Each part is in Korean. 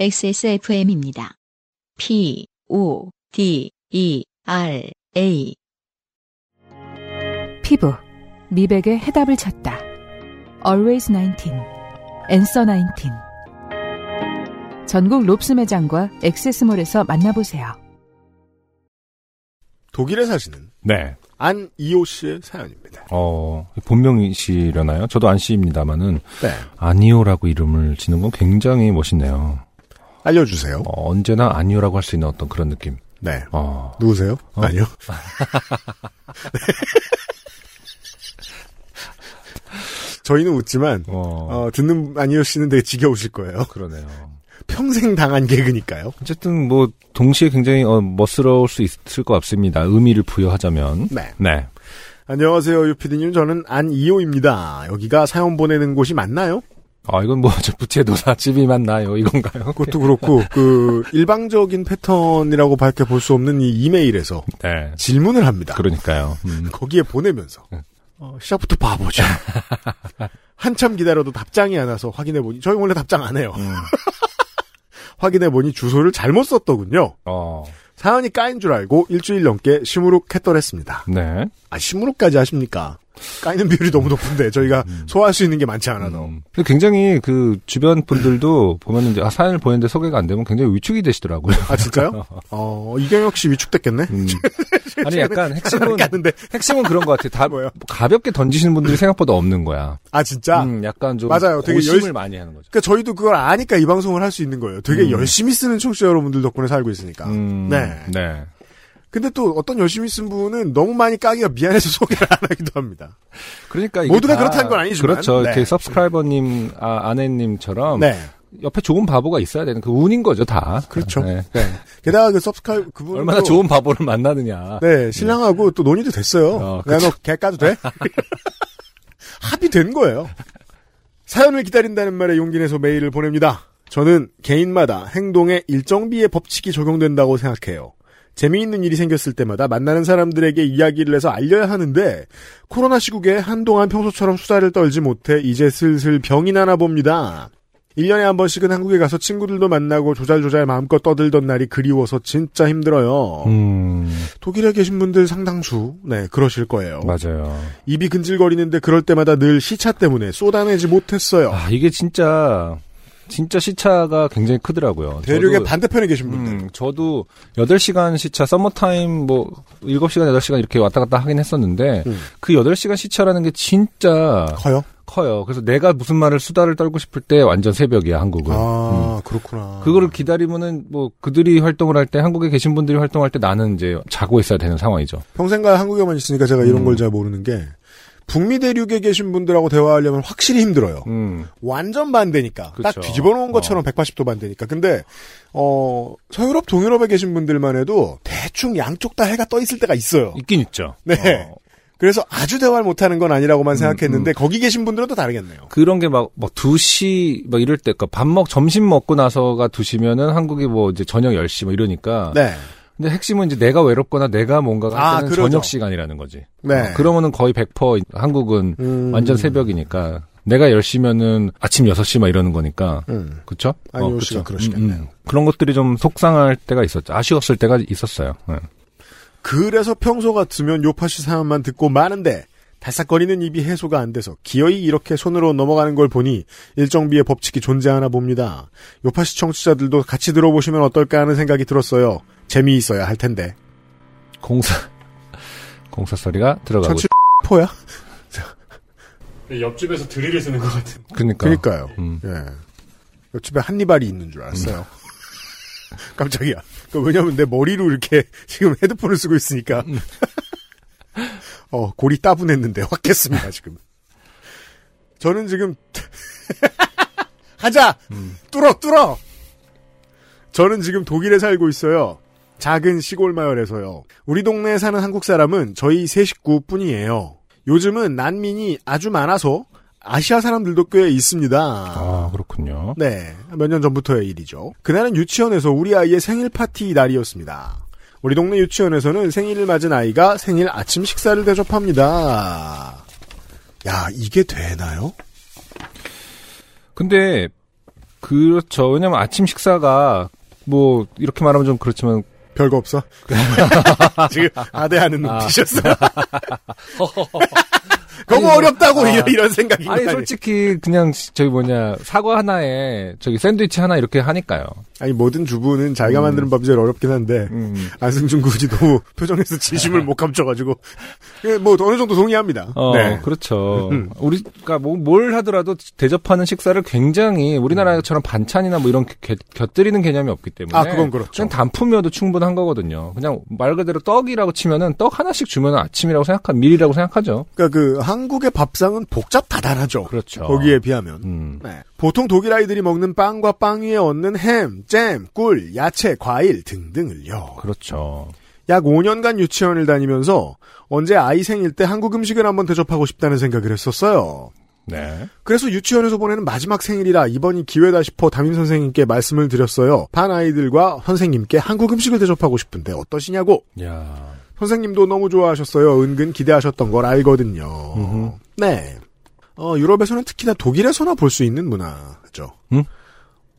XSFM입니다. P, O, D, E, R, A. 피부, 미백의 해답을 찾다. Always 19, Answer 19. 전국 롭스 매장과 엑세스몰에서 만나보세요. 독일에 사시는 네. 안이호 씨의 사연입니다. 어, 본명이시려나요? 저도 안 씨입니다만은 네. 아니오라고 이름을 지는 건 굉장히 멋있네요. 알려주세요. 어, 언제나 아니오라고 할 수 있는 어떤 그런 느낌. 네. 어, 누구세요? 어? 아니요. 네. 저희는 웃지만 어, 어, 듣는 안이호 씨는 되게 지겨우실 거예요. 그러네요. 평생 당한 개그니까요. 어쨌든 뭐 동시에 굉장히 어, 멋스러울 수 있을 것 같습니다. 의미를 부여하자면. 네. 네. 안녕하세요, 유피디님. 저는 안이호입니다. 여기가 사연 보내는 곳이 맞나요? 아, 이건 뭐, 저 부채도사집이 맞나요? 이건가요? 그것도 그렇고, 그, 일방적인 패턴이라고 밝게 볼수 없는 이 이메일에서 네. 질문을 합니다. 그러니까요. 음. 거기에 보내면서, 어, 시작부터 봐보죠. 한참 기다려도 답장이 안 와서 확인해보니, 저희 원래 답장 안 해요. 음. 확인해보니 주소를 잘못 썼더군요. 어, 사연이 까인 줄 알고 일주일 넘게 시무룩 했더랬습니다. 네. 아, 시무룩까지 하십니까? 까이는 비율이 너무 높은데, 저희가 소화할 수 있는 게 많지 않아서. 음. 굉장히 그 주변 분들도 보면 이제 아, 사연을 보냈는데 소개가 안 되면 굉장히 위축이 되시더라고요. 아, 진짜요? 어, 이경혁 씨 위축됐겠네? 음. 아니 약간 핵심은. 핵심은 그런 것 같아. 다 뭐요? 가볍게 던지시는 분들이 생각보다 없는 거야. 아, 진짜? 음, 약간 좀 맞아요. 되게 고심을 열- 많이 하는 거죠. 그러니까 저희도 그걸 아니까 이 방송을 할 수 있는 거예요. 되게 음. 열심히 쓰는 청취자 여러분들 덕분에 살고 있으니까. 음, 네. 네. 근데 또 어떤 열심히 쓴 분은 너무 많이 까기가 미안해서 소개를 안 하기도 합니다. 그러니까 이게 모두가 다- 그렇다는 건 아니지만. 그렇죠. 네. 이렇게 서브스크라이버님, 아, 아내님처럼 네. 옆에 좋은 바보가 있어야 되는 그 운인 거죠, 다. 그렇죠. 네. 게다가 그 서브스크라이브 그분 얼마나 좋은 바보를 만나느냐. 네, 신랑하고 또 논의도 됐어요. 어, 내가 너개 까도 돼? 합의된 거예요. 사연을 기다린다는 말에 용기 내서 메일을 보냅니다. 저는 개인마다 행동에 일정비의 법칙이 적용된다고 생각해요. 재미있는 일이 생겼을 때마다 만나는 사람들에게 이야기를 해서 알려야 하는데 코로나 시국에 한동안 평소처럼 수다를 떨지 못해 이제 슬슬 병이 나나 봅니다. 1년에 한 번씩은 한국에 가서 친구들도 만나고 조잘조잘 마음껏 떠들던 날이 그리워서 진짜 힘들어요. 음, 독일에 계신 분들 상당수 네 그러실 거예요. 맞아요. 입이 근질거리는데 그럴 때마다 늘 시차 때문에 쏟아내지 못했어요. 아, 이게 진짜, 진짜 시차가 굉장히 크더라고요. 대륙의 저도- 반대편에 계신 분들. 음, 저도 8시간 시차, 서머타임 뭐, 7시간, 8시간 이렇게 왔다 갔다 하긴 했었는데, 음. 그 8시간 시차라는 게 진짜 커요? 커요. 그래서 내가 무슨 말을 수다를 떨고 싶을 때 완전 새벽이야, 한국은. 음. 아 그렇구나. 그거를 기다리면은 뭐 그들이 활동을 할 때 한국에 계신 분들이 활동할 때 나는 이제 자고 있어야 되는 상황이죠. 평생가 한국에만 있으니까 제가 이런 음. 걸잘 모르는 게 북미 대륙에 계신 분들하고 대화하려면 확실히 힘들어요. 음. 완전 반대니까 딱 그쵸. 뒤집어 놓은 것처럼 어. 180도 반대니까. 근데 어 서유럽, 동유럽에 계신 분들만 해도 대충 양쪽 다 해가 떠 있을 때가 있어요. 있긴 있죠. 네. 어, 그래서 아주 대화를 못하는 건 아니라고만 음, 생각했는데 거기 계신 분들은 또 다르겠네요. 그런 게 막, 뭐, 2시, 뭐 이럴 때, 그밥 먹, 점심 먹고 나서가 2시면은 한국이 뭐 이제 저녁 10시 뭐 이러니까. 네. 근데 핵심은 이제 내가 외롭거나 내가 뭔가가 할 아, 때는. 저녁 시간이라는 거지. 네. 어, 그러면은 거의 100% 한국은 음. 완전 새벽이니까. 내가 10시면은 아침 6시 막 이러는 거니까. 음. 그쵸? 아니요, 어, 그쵸. 그러시겠네요. 그런 것들이 좀 속상할 때가 있었죠. 아쉬웠을 때가 있었어요. 네. 그래서 평소 같으면 요파시 사연만 듣고 마는데 달싹거리는 입이 해소가 안 돼서 기어이 이렇게 손으로 넘어가는 걸 보니 일정비의 법칙이 존재하나 봅니다. 요파시 청취자들도 같이 들어보시면 어떨까 하는 생각이 들었어요. 재미있어야 할 텐데. 공사, 공사 소리가 들어가고. 포야? 옆집에서 드릴을 쓰는 것 같은. 그니까. 그니까요. 음. 예. 옆집에 한니발이 있는 줄 알았어요. 깜짝이야. 그 왜냐면 내 머리로 이렇게 지금 헤드폰을 쓰고 있으니까. 어, 골이 따분했는데 확 깼습니다, 지금. 저는 지금, 하자! 뚫어, 뚫어! 저는 지금 독일에 살고 있어요. 작은 시골 마을에서요. 우리 동네에 사는 한국 사람은 저희 세 식구뿐이에요. 요즘은 난민이 아주 많아서 아시아 사람들도 꽤 있습니다. 아, 그렇군요. 네, 몇 년 전부터의 일이죠. 그날은 유치원에서 우리 아이의 생일 파티 날이었습니다. 우리 동네 유치원에서는 생일을 맞은 아이가 생일 아침 식사를 대접합니다. 야, 이게 되나요? 근데 그렇죠. 왜냐면 아침 식사가 뭐 이렇게 말하면 좀 그렇지만 별거 없어. 지금 아대하는 아. 눈빛이었어요. 너무 아니, 어렵다고 아. 이런, 이런 생각이 아니 솔직히 그냥 저기 뭐냐 사과 하나에 저기 샌드위치 하나 이렇게 하니까요. 아니 모든 주부는 자기가 음. 만드는 밥이 제일 어렵긴 한데 음. 안승준 굳이 너무 표정에서 진심을 못 감춰가지고 예, 뭐 어느 정도 동의합니다. 어, 네. 그렇죠. 음. 우리가 뭐, 뭘 하더라도 대접하는 식사를 굉장히 우리나라처럼 반찬이나 뭐 이런 겨, 곁들이는 개념이 없기 때문에. 아, 그건 그렇죠. 그냥 단품이어도 충분한 거거든요. 그냥 말 그대로 떡이라고 치면은 떡 하나씩 주면 아침이라고 생각한, 밀이라고 생각하죠. 그러니까 그 한 국의 밥상은 복잡 다단하죠. 그렇죠. 거기에 비하면. 음. 네. 보통 독일 아이들이 먹는 빵과 빵 위에 얹는 햄, 잼, 꿀, 야채, 과일 등등을요. 그렇죠. 약 5년간 유치원을 다니면서 언제 아이 생일 때 한국 음식을 한번 대접하고 싶다는 생각을 했었어요. 네. 그래서 유치원에서 보내는 마지막 생일이라 이번이 기회다 싶어 담임 선생님께 말씀을 드렸어요. 반 아이들과 선생님께 한국 음식을 대접하고 싶은데 어떠시냐고. 야 선생님도 너무 좋아하셨어요. 은근 기대하셨던 걸 알거든요. 음흠. 네. 어, 유럽에서는 특히나 독일에서나 볼 수 있는 문화죠. 음?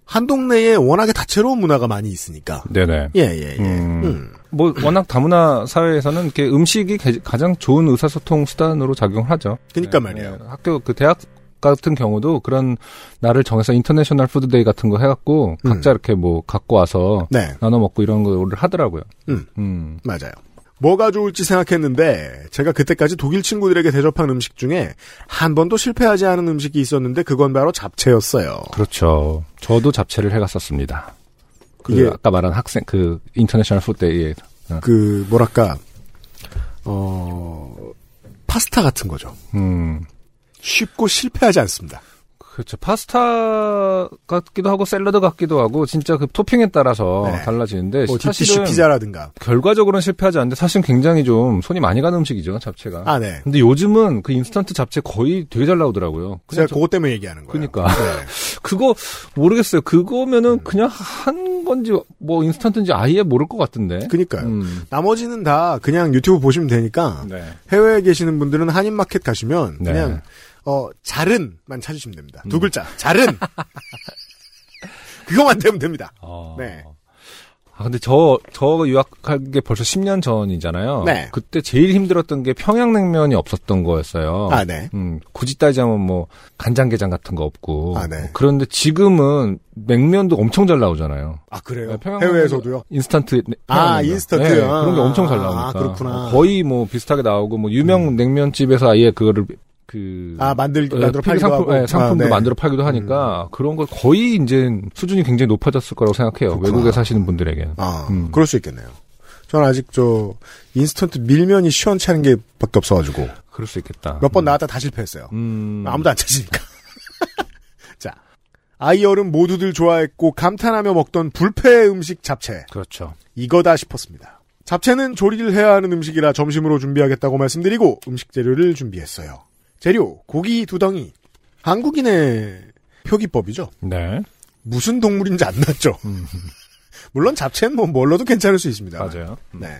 한 동네에 워낙에 다채로운 문화가 많이 있으니까. 네네. 예, 예, 예. 음. 음. 뭐, 워낙 다문화 사회에서는 이렇게 음식이 게- 가장 좋은 의사소통 수단으로 작용을 하죠. 그니까 네, 말이에요. 네. 학교 그 대학 같은 경우도 그런 날을 정해서 International Food Day 같은 거 해갖고 음. 각자 이렇게 뭐 갖고 와서 네, 나눠 먹고 이런 거를 하더라고요. 음. 음. 맞아요. 뭐가 좋을지 생각했는데 제가 그때까지 독일 친구들에게 대접한 음식 중에 한 번도 실패하지 않은 음식이 있었는데 그건 바로 잡채였어요. 그렇죠. 저도 잡채를 해갔었습니다. 그 이게- 아까 말한 학생 그 International Food Day에 그 뭐랄까 어 파스타 같은 거죠. 음. 쉽고 실패하지 않습니다. 그렇죠. 파스타 같기도 하고 샐러드 같기도 하고 진짜 그 토핑에 따라서 네. 달라지는데 뭐 사실은 피자라든가. 결과적으로는 실패하지 않는데 사실은 굉장히 좀 손이 많이 가는 음식이죠 잡채가. 아, 네. 근데 요즘은 그 인스턴트 잡채 거의 되게 잘 나오더라고요. 제가 그냥 저- 그것 때문에 얘기하는 거예요. 그러니까. 네. 그거 모르겠어요. 음. 그거면은 그냥 한 건지 뭐 인스턴트인지 아예 모를 것 같은데. 그니까요. 음. 나머지는 다 그냥 유튜브 보시면 되니까 네. 해외에 계시는 분들은 한인 마켓 가시면 네. 그냥 어 자른만 찾으시면 됩니다. 두 글자 자른 그거만 되면 됩니다. 어. 네. 아 근데 저 저 유학한 게 벌써 10년 전이잖아요. 네. 그때 제일 힘들었던 게 평양냉면이 없었던 거였어요. 아 네. 음, 굳이 따지자면 뭐 간장게장 같은 거 없고. 아, 네. 그런데 지금은 냉면도 엄청 잘 나오잖아요. 아 그래요? 평양냉면도 해외에서도 인스턴트 네- 아. 인스턴트. 네, 아, 그런 게 엄청 잘 아, 나오니까. 그렇구나. 음. 거의 뭐 비슷하게 나오고 뭐 유명 냉면집에서 아예 그거를 그 아 만들 어, 만들어 필 팔기도 상품, 하고 네, 상품도 아, 네. 만들어 팔기도 하니까 그런 거 거의 이제 수준이 굉장히 높아졌을 거라고 생각해요. 그렇구나. 외국에 사시는 분들에게는. 아 음. 그럴 수 있겠네요. 저는 아직 저 인스턴트 밀면이 시원치 않은 게 밖에 없어가지고 그럴 수 있겠다. 몇 번 나왔다 다 실패했어요. 음. 아무도 안 찾으니까. 자 아이 어른 모두들 좋아했고 감탄하며 먹던 불패 음식 잡채 그렇죠. 이거다 싶었습니다. 잡채는 조리를 해야 하는 음식이라 점심으로 준비하겠다고 말씀드리고 음식 재료를 준비했어요. 재료 고기 두 덩이. 한국인의 표기법이죠. 네. 무슨 동물인지 안 났죠. 물론 잡채는 뭐 뭘로도 괜찮을 수 있습니다. 맞아요. 음. 네.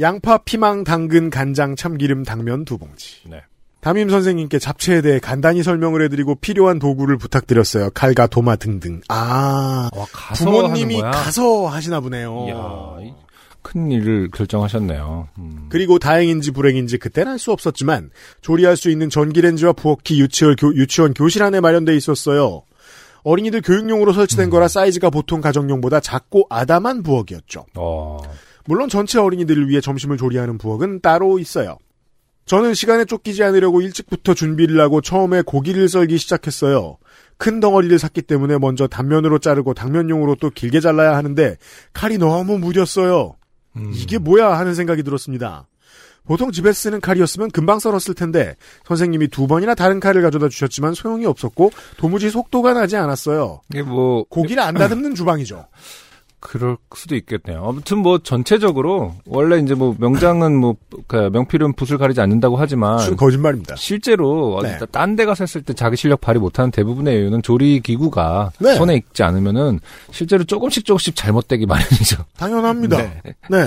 양파, 피망, 당근, 간장, 참기름, 당면 두 봉지. 네. 담임 선생님께 잡채에 대해 간단히 설명을 해드리고 필요한 도구를 부탁드렸어요. 칼과 도마 등등. 아, 와, 가서 부모님이? 가서 하시나 보네요. 이야, 이- 큰 일을 결정하셨네요. 음. 그리고 다행인지 불행인지 그때는 할수 없었지만 조리할 수 있는 전기렌지와 부엌이 유치원, 교, 유치원 교실 안에 마련돼 있었어요. 어린이들 교육용으로 설치된 거라 사이즈가 보통 가정용보다 작고 아담한 부엌이었죠. 어, 물론 전체 어린이들을 위해 점심을 조리하는 부엌은 따로 있어요. 저는 시간에 쫓기지 않으려고 일찍부터 준비를 하고 처음에 고기를 썰기 시작했어요. 큰 덩어리를 샀기 때문에 먼저 단면으로 자르고 당면용으로 또 길게 잘라야 하는데 칼이 너무 무렸어요. 음. 이게 뭐야 하는 생각이 들었습니다. 보통 집에 쓰는 칼이었으면 금방 썰었을 텐데 선생님이 두 번이나 다른 칼을 가져다 주셨지만 소용이 없었고 도무지 속도가 나지 않았어요. 이게 뭐 고기를 안 다듬는 주방이죠. 그럴 수도 있겠네요. 아무튼 뭐 전체적으로 원래 이제 뭐 명장은 뭐그 명필은 붓을 가리지 않는다고 하지만 준 거짓말입니다. 실제로 네. 딴데 가서 했을 때 자기 실력 발휘 못하는 대부분의 이유는 조리 기구가 네. 손에 익지 않으면은 실제로 조금씩 조금씩 잘못되기 마련이죠. 당연합니다. 네. 네.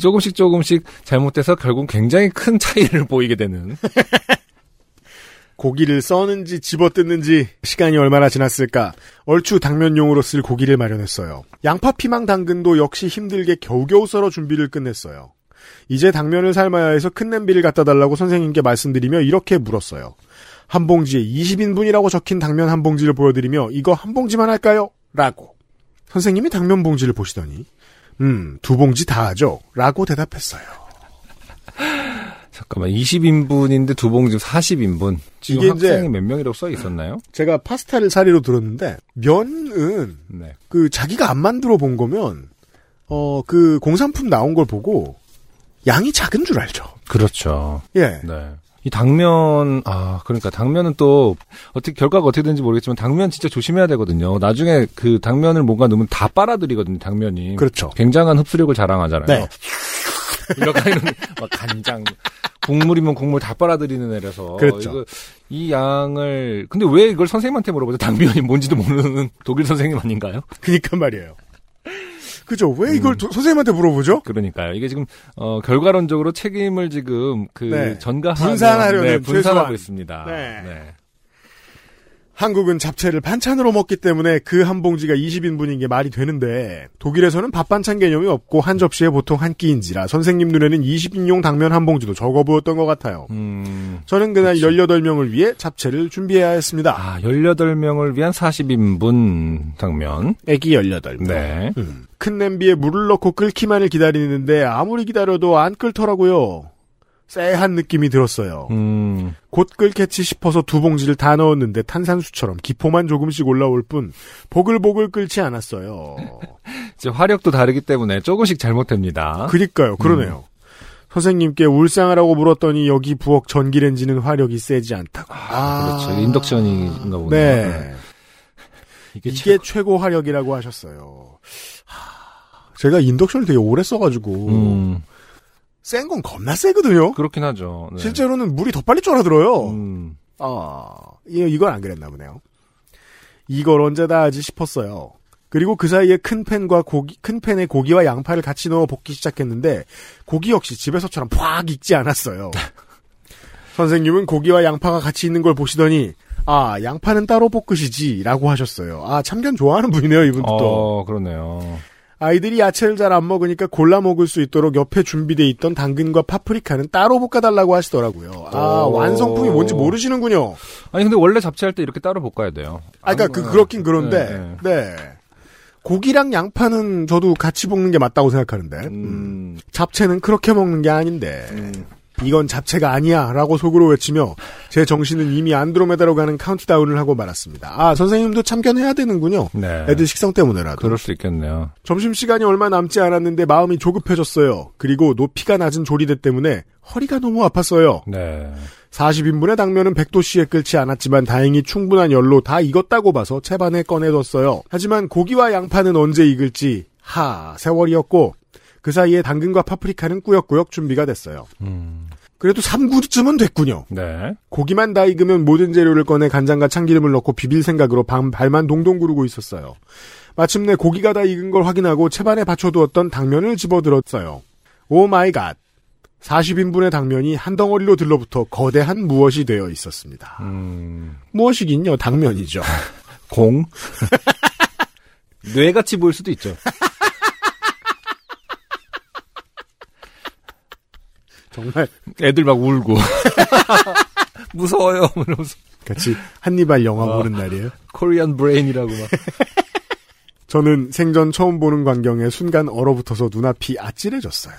조금씩 조금씩 잘못돼서 결국 굉장히 큰 차이를 보이게 되는. 고기를 써는지 집어뜯는지 시간이 얼마나 지났을까 얼추 당면용으로 쓸 고기를 마련했어요. 양파 피망 당근도 역시 힘들게 겨우겨우 썰어 준비를 끝냈어요. 이제 당면을 삶아야 해서 큰 냄비를 갖다 달라고 선생님께 말씀드리며 이렇게 물었어요. 한 봉지에 20인분이라고 적힌 당면 한 봉지를 보여드리며 이거 한 봉지만 할까요? 라고. 선생님이 당면 봉지를 보시더니 음, 두 봉지 다 하죠? 라고 대답했어요. 잠깐만 20인분인데 두 봉지 40인분. 지금 학생이 몇 명이라고 써 있었나요? 제가 파스타를 사리로 들었는데 면은 네. 그 자기가 안 만들어 본 거면 어 그 공산품 나온 걸 보고 양이 작은 줄 알죠. 그렇죠. 예. 네. 이 당면, 아, 그러니까 당면은 또, 어떻게, 결과가 어떻게 되는지 모르겠지만, 당면 진짜 조심해야 되거든요. 나중에 그 당면을 뭔가 넣으면 다 빨아들이거든요, 당면이. 그렇죠. 굉장한 흡수력을 자랑하잖아요. 네. 이렇게 하는, 막 간장, 국물이면 국물 다 빨아들이는 애라서. 그렇죠. 이거, 이 양을, 근데 왜 이걸 선생님한테 물어보죠? 당면이 뭔지도 모르는 독일 선생님 아닌가요? 그니까 말이에요. 그죠? 왜 이걸 도- 선생님한테 물어보죠? 그러니까요. 이게 지금 어 결과론적으로 책임을 지금 그 네. 전가하는 분산하려는 네, 분산하고 최소한. 있습니다. 네. 한국은 잡채를 반찬으로 먹기 때문에 그 한 봉지가 20인분인 게 말이 되는데 독일에서는 밥 반찬 개념이 없고 한 접시에 보통 한 끼인지라 선생님 눈에는 20인용 당면 한 봉지도 적어 보였던 것 같아요. 음. 저는 그날 18명을 위해 잡채를 준비해야 했습니다. 아, 18명을 위한 40인분 당면. 애기 18명. 네. 음. 큰 냄비에 물을 넣고 끓기만을 기다리는데 아무리 기다려도 안 끓더라고요. 쎄한 느낌이 들었어요. 음. 곧 끓겠지 싶어서 두 봉지를 다 넣었는데 탄산수처럼 기포만 조금씩 올라올 뿐 보글보글 끓지 않았어요. 이제 화력도 다르기 때문에 조금씩 잘못됩니다. 그니까요. 그러네요. 선생님께 울상하라고 물었더니 여기 부엌 전기렌지는 화력이 세지 않다고. 아, 그렇죠. 인덕션인가 보네요. 네. 이게, 이게 최고 화력이라고 하셨어요. 하, 제가 인덕션을 되게 오래 써가지고 음. 센 건 겁나 세거든요. 그렇긴 하죠. 네. 실제로는 물이 더 빨리 쫄아들어요. 음. 아, 이- 이건 안 그랬나 보네요. 이걸 언제 다 하지 싶었어요. 그리고 그 사이에 큰 팬과 고기, 큰 팬에 고기와 양파를 같이 넣어 볶기 시작했는데, 고기 역시 집에서처럼 팍 익지 않았어요. 선생님은 고기와 양파가 같이 있는 걸 보시더니, 아, 양파는 따로 볶으시지, 라고 하셨어요. 아, 참견 좋아하는 분이네요, 이분도 또. 어, 그러네요. 아이들이 야채를 잘 안 먹으니까 골라 먹을 수 있도록 옆에 준비돼 있던 당근과 파프리카는 따로 볶아달라고 하시더라고요. 아, 오. 완성품이 뭔지 모르시는군요. 아니, 근데 원래 잡채할 때 이렇게 따로 볶아야 돼요. 아, 그러니까 그, 그렇긴 그런데, 네, 네. 고기랑 양파는 저도 같이 볶는 게 맞다고 생각하는데, 음, 음. 잡채는 그렇게 먹는 게 아닌데, 이건 잡채가 아니야, 라고 속으로 외치며, 제 정신은 이미 안드로메다로 가는 카운트다운을 하고 말았습니다. 아, 선생님도 참견해야 되는군요. 네. 애들 식성 때문에라도. 그럴 수 있겠네요. 점심시간이 얼마 남지 않았는데 마음이 조급해졌어요. 그리고 높이가 낮은 조리대 때문에 허리가 너무 아팠어요. 네. 40인분의 당면은 100도씨에 끓지 않았지만 다행히 충분한 열로 다 익었다고 봐서 채반에 꺼내뒀어요. 하지만 고기와 양파는 언제 익을지 하 세월이었고 그 사이에 당근과 파프리카는 꾸역꾸역 준비가 됐어요. 음. 그래도 3구쯤은 됐군요. 네. 고기만 다 익으면 모든 재료를 꺼내 간장과 참기름을 넣고 비빌 생각으로 방- 발만 동동 구르고 있었어요. 마침내 고기가 다 익은 걸 확인하고 채반에 받쳐두었던 당면을 집어들었어요. Oh my god. 40인분의 당면이 한 덩어리로 들러붙어 거대한 무엇이 되어 있었습니다. 음. 무엇이긴요, 당면이죠. 공? 뇌같이 보일 수도 있죠. 정말 애들 막 울고. 무서워요. 이러면서. 같이 한니발 영화 어. 보는 날이에요. 코리안 브레인이라고 막. 저는 생전 처음 보는 광경에 순간 얼어붙어서 눈앞이 아찔해졌어요.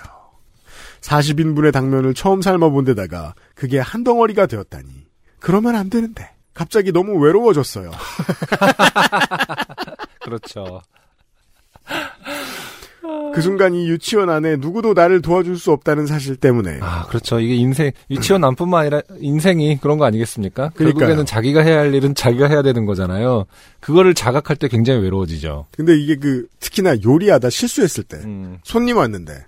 40인분의 당면을 처음 삶아본 데다가 그게 한 덩어리가 되었다니. 그러면 안 되는데. 갑자기 너무 외로워졌어요. 그렇죠. 그 순간 이 유치원 안에 누구도 나를 도와줄 수 없다는 사실 때문에 아, 그렇죠. 이게 인생, 유치원남뿐만 아니라 인생이 그런 거 아니겠습니까? 그러니까요. 결국에는 자기가 해야 할 일은 자기가 해야 되는 거잖아요. 그거를 자각할 때 굉장히 외로워지죠. 근데 이게 그 특히나 요리하다 실수했을 때 음. 손님 왔는데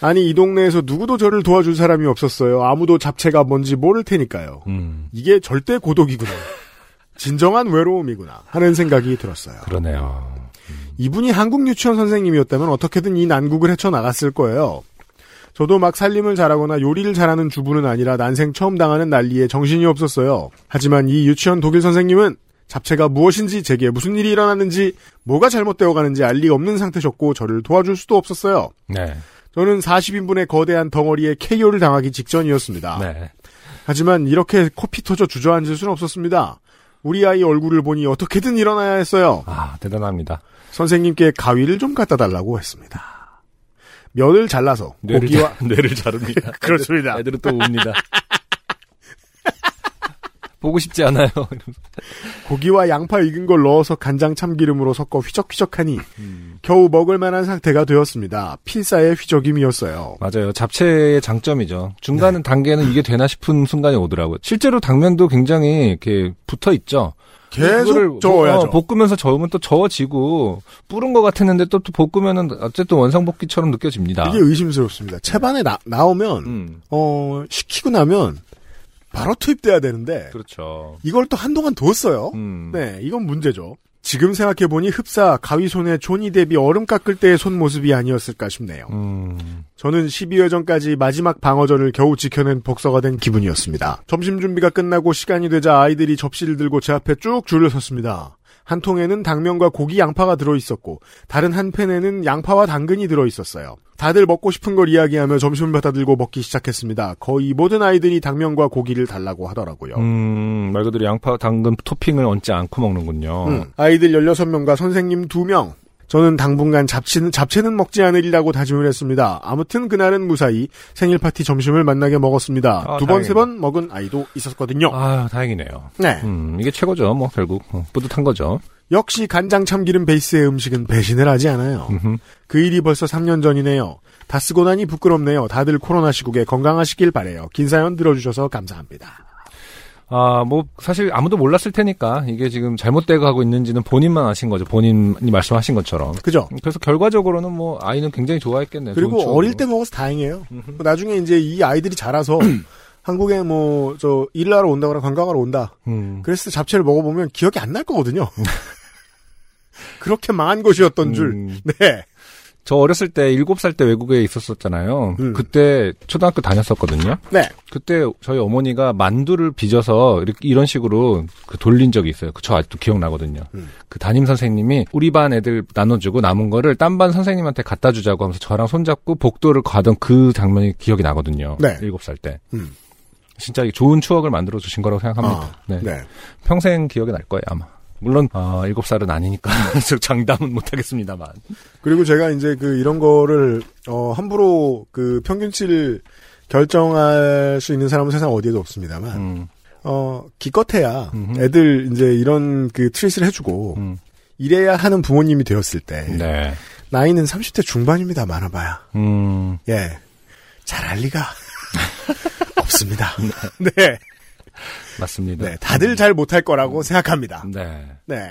아니 이 동네에서 누구도 저를 도와줄 사람이 없었어요. 아무도 잡채가 뭔지 모를 테니까요. 음. 이게 절대 고독이구나. 진정한 외로움이구나 하는 생각이 들었어요. 그러네요. 이분이 한국 유치원 선생님이었다면 어떻게든 이 난국을 헤쳐나갔을 거예요. 저도 막 살림을 잘하거나 요리를 잘하는 주부는 아니라 난생 처음 당하는 난리에 정신이 없었어요. 하지만 이 유치원 독일 선생님은 잡채가 무엇인지 제게 무슨 일이 일어났는지 뭐가 잘못되어 가는지 알 리 없는 상태셨고 저를 도와줄 수도 없었어요. 네. 저는 40인분의 거대한 덩어리에 KO를 당하기 직전이었습니다. 네. 하지만 이렇게 코피 터져 주저앉을 수는 없었습니다. 우리 아이 얼굴을 보니 어떻게든 일어나야 했어요. 아, 대단합니다. 선생님께 가위를 좀 갖다 달라고 했습니다. 면을 잘라서 뇌를, 고기와 자, 뇌를 자릅니다. 그렇습니다. 애들은 또 웁니다. 보고 싶지 않아요. 고기와 양파 익은 걸 넣어서 간장 참기름으로 섞어 휘적휘적하니 음. 겨우 먹을 만한 상태가 되었습니다. 필사의 휘적임이었어요. 맞아요. 잡채의 장점이죠. 중간 단계는 이게 되나 싶은 순간이 오더라고요. 실제로 당면도 굉장히 이렇게 붙어 있죠. 계속 그거를 저어야죠. 어, 볶으면서 저으면 또 저어지고 뿌른 것 같았는데 또, 또 볶으면은 어쨌든 원상복귀처럼 느껴집니다. 이게 의심스럽습니다. 채반에 나, 나오면 음, 어 식히고 나면 바로 투입돼야 되는데 그렇죠. 이걸 또 한동안 뒀어요. 음, 네, 이건 문제죠. 지금 생각해 보니 흡사 가위 손에 조니 대비 얼음 깎을 때의 손 모습이 아니었을까 싶네요. 음, 저는 12회 전까지 마지막 방어전을 겨우 지켜낸 복서가 된 기분이었습니다. 점심 준비가 끝나고 시간이 되자 아이들이 접시를 들고 제 앞에 쭉 줄을 섰습니다. 한 통에는 당면과 고기 양파가 들어있었고 다른 한 팬에는 양파와 당근이 들어있었어요. 다들 먹고 싶은 걸 이야기하며 점심을 받아 들고 먹기 시작했습니다. 거의 모든 아이들이 당면과 고기를 달라고 하더라고요. 음, 말 그대로 양파, 당근 토핑을 얹지 않고 먹는군요. 음, 아이들 16명과 선생님 2명. 저는 당분간 잡채는, 잡채는 먹지 않으리라고 다짐을 했습니다. 아무튼 그날은 무사히 생일 파티 점심을 만나게 먹었습니다. 아, 두 번. 세 번 먹은 아이도 있었거든요. 아, 다행이네요. 네. 음, 이게 최고죠. 뭐 결국 어, 뿌듯한 거죠. 역시 간장 참기름 베이스의 음식은 배신을 하지 않아요. 음흠. 그 일이 벌써 3년 전이네요. 다 쓰고 나니 부끄럽네요. 다들 코로나 시국에 건강하시길 바래요. 긴 사연 들어주셔서 감사합니다. 아, 뭐 사실 아무도 몰랐을 테니까 이게 지금 잘못되고 가고 있는지는 본인만 아신 거죠. 본인이 말씀하신 것처럼. 그죠? 그래서 결과적으로는 뭐 아이는 굉장히 좋아했겠네요. 그리고. 어릴 때 먹어서 다행이에요. 나중에 이제 이 아이들이 자라서 한국에 뭐, 저, 일을 하러 온다거나 관광하러 온다. 음. 그랬을 때 잡채를 먹어보면 기억이 안 날 거거든요. 그렇게 망한 것이었던 줄. 음. 네. 저 어렸을 때 7살 때 외국에 있었었잖아요. 음. 그때 초등학교 다녔었거든요. 네. 그때 저희 어머니가 만두를 빚어서 이렇게 이런 식으로 그 돌린 적이 있어요. 그저 아직도 기억나거든요. 음. 그 담임 선생님이 우리 반 애들 나눠주고 남은 거를 딴 반 선생님한테 갖다 주자고 하면서 저랑 손잡고 복도를 가던 그 장면이 기억이 나거든요. 네. 7살 때. 음. 진짜 좋은 추억을 만들어 주신 거라고 생각합니다. 아, 네. 네. 평생 기억에 날 거예요, 아마. 물론 어, 7살은 아니니까 저 장담은 못 하겠습니다만. 그리고 제가 이제 그 이런 거를, 어, 함부로 그 평균치를 결정할 수 있는 사람은 세상 어디에도 없습니다만, 음, 어, 기껏해야 음흠. 애들 이제 이런 그 트릿을 해주고, 음. 이래야 하는 부모님이 되었을 때, 네. 나이는 30대 중반입니다, 많아봐야. 음. 예. 잘알 리가 없습니다. 네. 맞습니다. 네. 다들 잘 못할 거라고 생각합니다. 네. 네.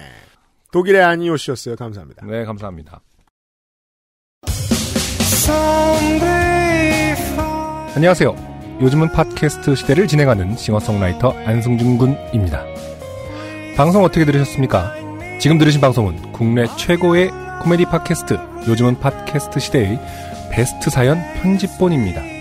독일의 아니오 씨였어요. 감사합니다. 네, 감사합니다. 안녕하세요. 요즘은 팟캐스트 시대를 진행하는 싱어송라이터 안승준 군입니다. 방송 어떻게 들으셨습니까? 지금 들으신 방송은 국내 최고의 코미디 팟캐스트 요즘은 팟캐스트 시대의 베스트 사연 편집본입니다.